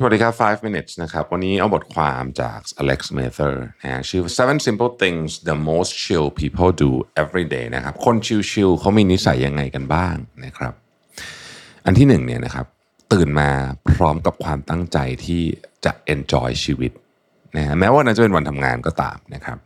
สวัสดีครับ 5 minutes นะครับ วันนี้เอาบทความจาก Alex Mather นะชื่อ seven simple things the most chill people do every day นะครับ คนชิลๆเขามีนิสัยยังไงกันบ้างนะครับ อันที่หนึ่งเนี่ยนะครับ ตื่นมาพร้อมกับความตั้งใจที่จะ enjoy ชีวิตนะฮะแม้ว่านั้นจะเป็นวันทำงานก็ตามนะครับ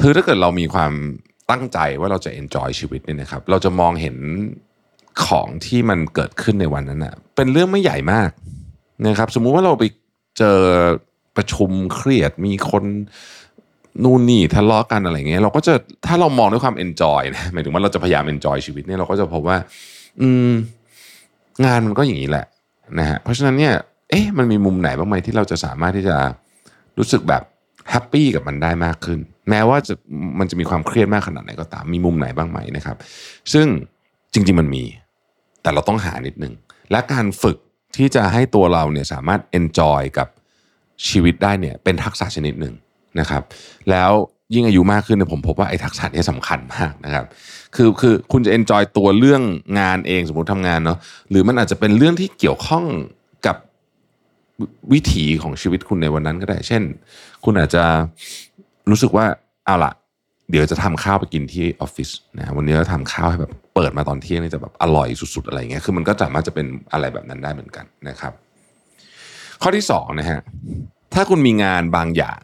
คือถ้าเกิดเรามีความตั้งใจว่าเราจะ enjoy ชีวิตเนี่ยนะครับ เราจะมองเห็นของที่มันเกิดขึ้นในวันนั้นนะเป็นเรื่องไม่ใหญ่มาก นะครับ สมมุติว่าเราไปเจอประชุมเครียดมีคนนู่นนี่ทะเลาะกันอะไรเงี้ยเราก็จะถ้าเรามองด้วยความ enjoy นะหมายถึงว่าเราจะพยายาม enjoy ชีวิตเนี่ยเราก็จะพบว่า อืม งานมันก็อย่างนี้แหละนะฮะเพราะฉะนั้นเนี่ยเอ๊ะมันมีมุมไหนบ้างไหมที่เราจะสามารถที่จะรู้สึกแบบ happy กับมันได้มากขึ้น แม้ว่าจะมันจะมีความเครียดมากขนาดไหนก็ตามมีมุมไหนบ้างไหมนะครับ ซึ่งจริง ๆมันมี แต่เราต้องหานิดนึงและการฝึก ที่จะให้ตัวเราเนี่ยสามารถ enjoy กับชีวิตได้เนี่ยเป็นทักษะชนิดหนึ่งนะครับ แล้วยิ่งอายุมากขึ้นเนี่ยผมพบว่าไอ้ทักษะนี้สำคัญมากนะครับ คือคือคุณจะ enjoy ตัวเรื่องงานเองสมมติทำงานเนาะหรือมันอาจจะเป็นเรื่องที่เกี่ยวข้องกับวิถีของชีวิตคุณในวันนั้นก็ได้ เช่น คุณอาจจะรู้สึกว่าเอาละ เดี๋ยวจะทำข้าวไปกินที่ออฟฟิศนะวันนี้เราทำข้าวให้แบบเปิดมาตอนเที่ยงนี่จะแบบอร่อยสุด ๆ อะไรเงี้ยคือมันก็สามารถจะเป็นอะไรแบบนั้นได้เหมือนกันนะครับ ข้อที่สองนะฮะถ้าคุณมีงานบางอย่าง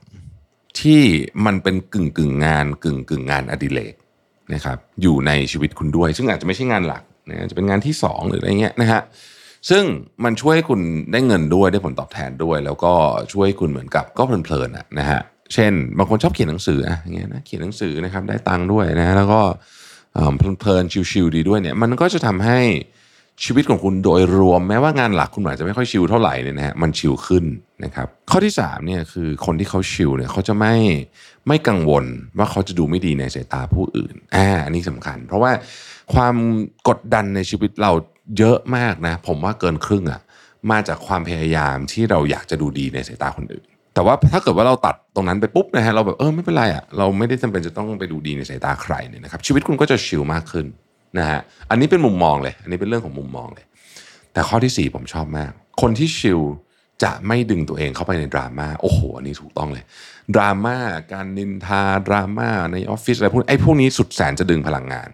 ที่มันเป็นกึ่งกึ่งงานกึ่งกึ่งงานอดิเรกนะครับอยู่ในชีวิตคุณด้วย ซึ่งอาจจะไม่ใช่งานหลักนะจะเป็นงานที่สองหรืออะไรเงี้ยนะฮะซึ่งมันช่วยให้คุณได้เงินด้วยได้ผลตอบแทนด้วย แล้วก็ช่วยให้คุณเหมือนกับก็เพลินๆนะฮะ เช่น บางคนชอบเขียนหนังสืออะอย่างเงี้ยนะเขียนหนังสือนะครับได้ตังค์ด้วยนะแล้วก็เพลินๆชิลๆดีด้วยเนี่ยมันก็จะทำให้ชีวิตของคุณโดยรวม แม้ว่างานหลักคุณอาจจะไม่ค่อยชิลเท่าไหร่เนี่ยนะฮะมันชิลขึ้นนะครับ ข้อที่3เนี่ยคือคนที่เขาชิลเนี่ยเขาจะไม่ไม่กังวลว่าเขาจะดูไม่ดีในสายตาผู้อื่นอ่าอันนี้สำคัญ เพราะว่าความกดดันในชีวิตเราเยอะมากนะ ผมว่าเกินครึ่งอะมาจากความพยายามที่เราอยากจะดูดีในสายตาคนอื่น แต่ว่าถ้าเกิดว่าเราตัดตรงนั้นไปปุ๊บนะฮะเราแบบเออไม่เป็นไรอะเราไม่ได้จำเป็นจะต้องไปดูดีในสายตาใครเนี่ยนะครับชีวิตคุณก็จะชิลมากขึ้นนะฮะอันนี้เป็นมุมมองเลย อันนี้เป็นเรื่องของมุมมองเลย แต่ข้อที่ 4 ผมชอบมาก คนที่ชิลจะไม่ดึงตัวเองเข้าไปในดราม่าโอ้โหอันนี้ถูกต้องเลย ดราม่าการนินทาดราม่าในออฟฟิศอะไรพวกไอ้พวกนี้สุดแสนจะดึงพลังงาน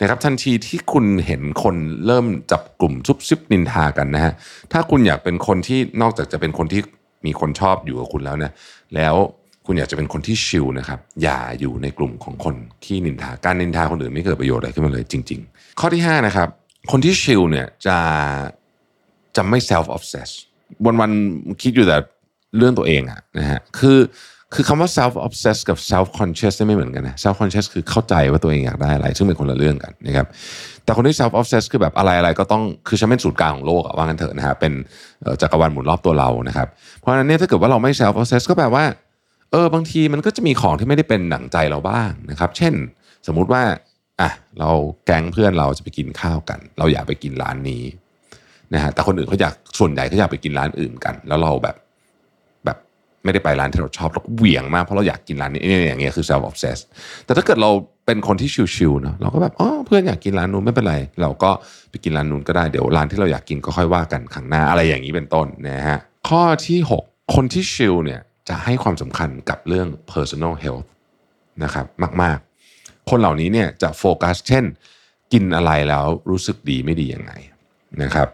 นะครับทันทีที่คุณเห็นคนเริ่มจับกลุ่มซุบซิบนินทากันนะฮะถ้าคุณอยากเป็นคนที่นอกจากจะเป็นคนที่ มีคนชอบอยู่กับคุณแล้วเนี่ยแล้วคุณอยากจะเป็นคนที่ชิลนะครับ อย่าอยู่ในกลุ่มของคนขี้นินทาการนินทาคนอื่นไม่เกิดประโยชน์อะไรขึ้นมาเลยจริง ๆ ข้อที่5นะครับคนที่ชิลเนี่ยจะจะไม่ self obsess วันวันๆคิดอยู่แต่เรื่องตัวเองอะนะฮะคือ คือคำว่า self obsessed กับ self conscious ไม่เหมือนกันนะ self conscious คือเข้าใจว่าตัวเองอยากได้อะไร ซึ่งเป็นคนละเรื่องกันนะครับแต่คนที่ self obsessed คือแบบอะไรอะไรก็ต้องคือฉันเป็นศูนย์กลางของโลกอะว่างันเถอะนะฮะเป็นจักรวาลหมุนรอบตัวเรานะครับเพราะฉะนั้นเนี่ยถ้าเกิดว่าเราไม่ self obsessed ก็แปลว่าเออบางทีมันก็จะมีของที่ไม่ได้เป็นหนังใจเราบ้างนะครับเช่น สมมุติว่าอะเราแก๊งเพื่อนเราจะไปกินข้าวกัน เราอยากไปกินร้านนี้นะฮะแต่คนอื่นเขาอยากส่วนใหญ่เขาอยากไปกินร้านอื่นกัน แล้วเราแบบ ไม่ได้ไปร้านที่เราชอบเราเหวี่ยงมากเพราะเราอยากกินร้านนี้เนี่ยอย่างเงี้ยคือ self obsess แต่ถ้าเกิดเราเป็นคนที่ชิลๆเนาะเราก็แบบอ๋อเพื่อนอยากกินร้านนู้นไม่เป็นไร เราก็ไปกินร้านนู้นก็ได้เดี๋ยวร้านที่เราอยากกินก็ค่อยว่ากันข้างหน้าอะไรอย่างนี้เป็นต้นนะฮะข้อที่ 6 คนที่ชิลเนี่ยจะให้ความสำคัญกับเรื่อง personal health นะครับมากๆ คนเหล่านี้เนี่ยจะโฟกัสเช่น กินอะไรแล้วรู้สึกดีไม่ดียังไงนะครับ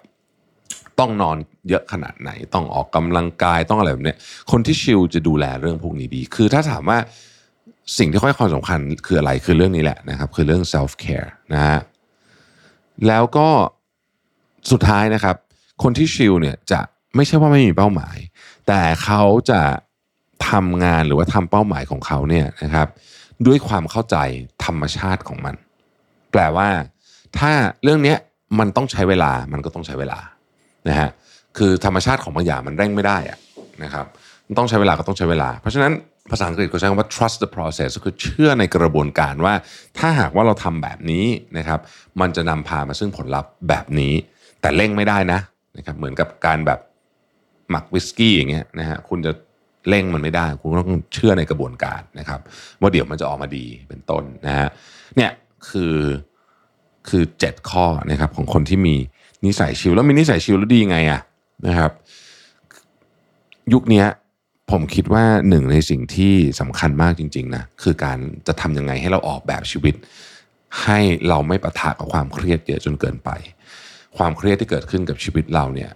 ต้องนอน เยอะขนาดไหน ต้องออกกำลังกายต้องอะไรแบบนี้คนที่ชิลจะดูแลเรื่องพวกนี้ดี คือถ้าถามว่าสิ่งที่ค่อยความสำคัญคืออะไรคือเรื่องนี้แหละนะครับ คือเรื่อง self care นะฮะแล้วก็สุดท้ายนะครับ คนที่ชิลเนี่ยจะไม่ใช่ว่าไม่มีเป้าหมาย แต่เขาจะทำงานหรือว่าทำเป้าหมายของเขาเนี่ยนะครับ ด้วยความเข้าใจธรรมชาติของมัน แปลว่า ถ้าเรื่องนี้มันต้องใช้เวลามันก็ต้องใช้เวลานะฮะ คือธรรมชาติของบางอย่างมันเร่งไม่ได้อะนะครับมันต้องใช้เวลาก็ต้องใช้เวลา เพราะฉะนั้นภาษาอังกฤษเขาใช้คำว่า trust the process ก็คือเชื่อในกระบวนการว่า ถ้าหากว่าเราทำแบบนี้นะครับ มันจะนำพามาซึ่งผลลัพธ์แบบนี้ แต่เร่งไม่ได้นะนะครับเหมือนกับการแบบหมักวิสกี้อย่างเงี้ยนะฮะคุณจะเร่งมันไม่ได้ คุณต้องเชื่อในกระบวนการนะครับ ว่าเดี๋ยวมันจะออกมาดีเป็นต้นนะฮะเนี่ยคือคือ 7 ข้อนะครับของคนที่มีนิสัยชิลแล้วมีนิสัยชิลแล้วดียังไงอะ นะครับ ยุคนี้ผมคิดว่าหนึ่งในสิ่งที่สำคัญมากจริง ๆนะคือการจะทำยังไงให้เราออกแบบชีวิต ให้เราไม่ประทะกับความเครียดเยอะจนเกินไป ความเครียดที่เกิดขึ้นกับชีวิตเราเนี่ย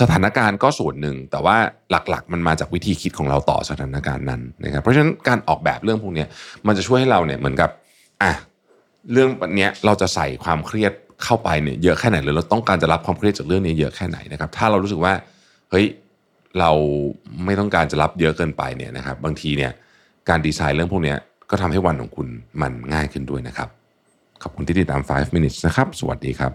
สถานการณ์ก็ส่วนหนึ่ง แต่ว่าหลักๆ มันมาจากวิธีคิดของเราต่อสถานการณ์นั้นนะครับเพราะฉะนั้นการออกแบบเรื่องพวกนี้มันจะช่วยให้เราเนี่ยเหมือนกับอะเรื่องเนี้ยเราจะใส่ความเครียด เข้าไปเนี่ยเยอะแค่ไหนหรือเราต้องการจะรับความเครียดจากเรื่องนี้เยอะแค่ไหนนะครับ ถ้าเรารู้สึกว่าเฮ้ยเราไม่ต้องการจะรับเยอะเกินไปเนี่ยนะครับ บางทีเนี่ยการดีไซน์เรื่องพวกเนี้ยก็ทำให้วันของคุณมันง่ายขึ้นด้วยนะครับ ขอบคุณที่ติดตาม 5 minutes นะครับ สวัสดีครับ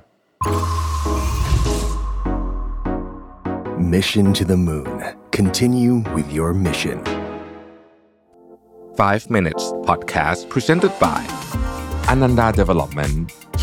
Mission to the Moon. Continue with your mission. 5 minutes podcast presented by Ananda Development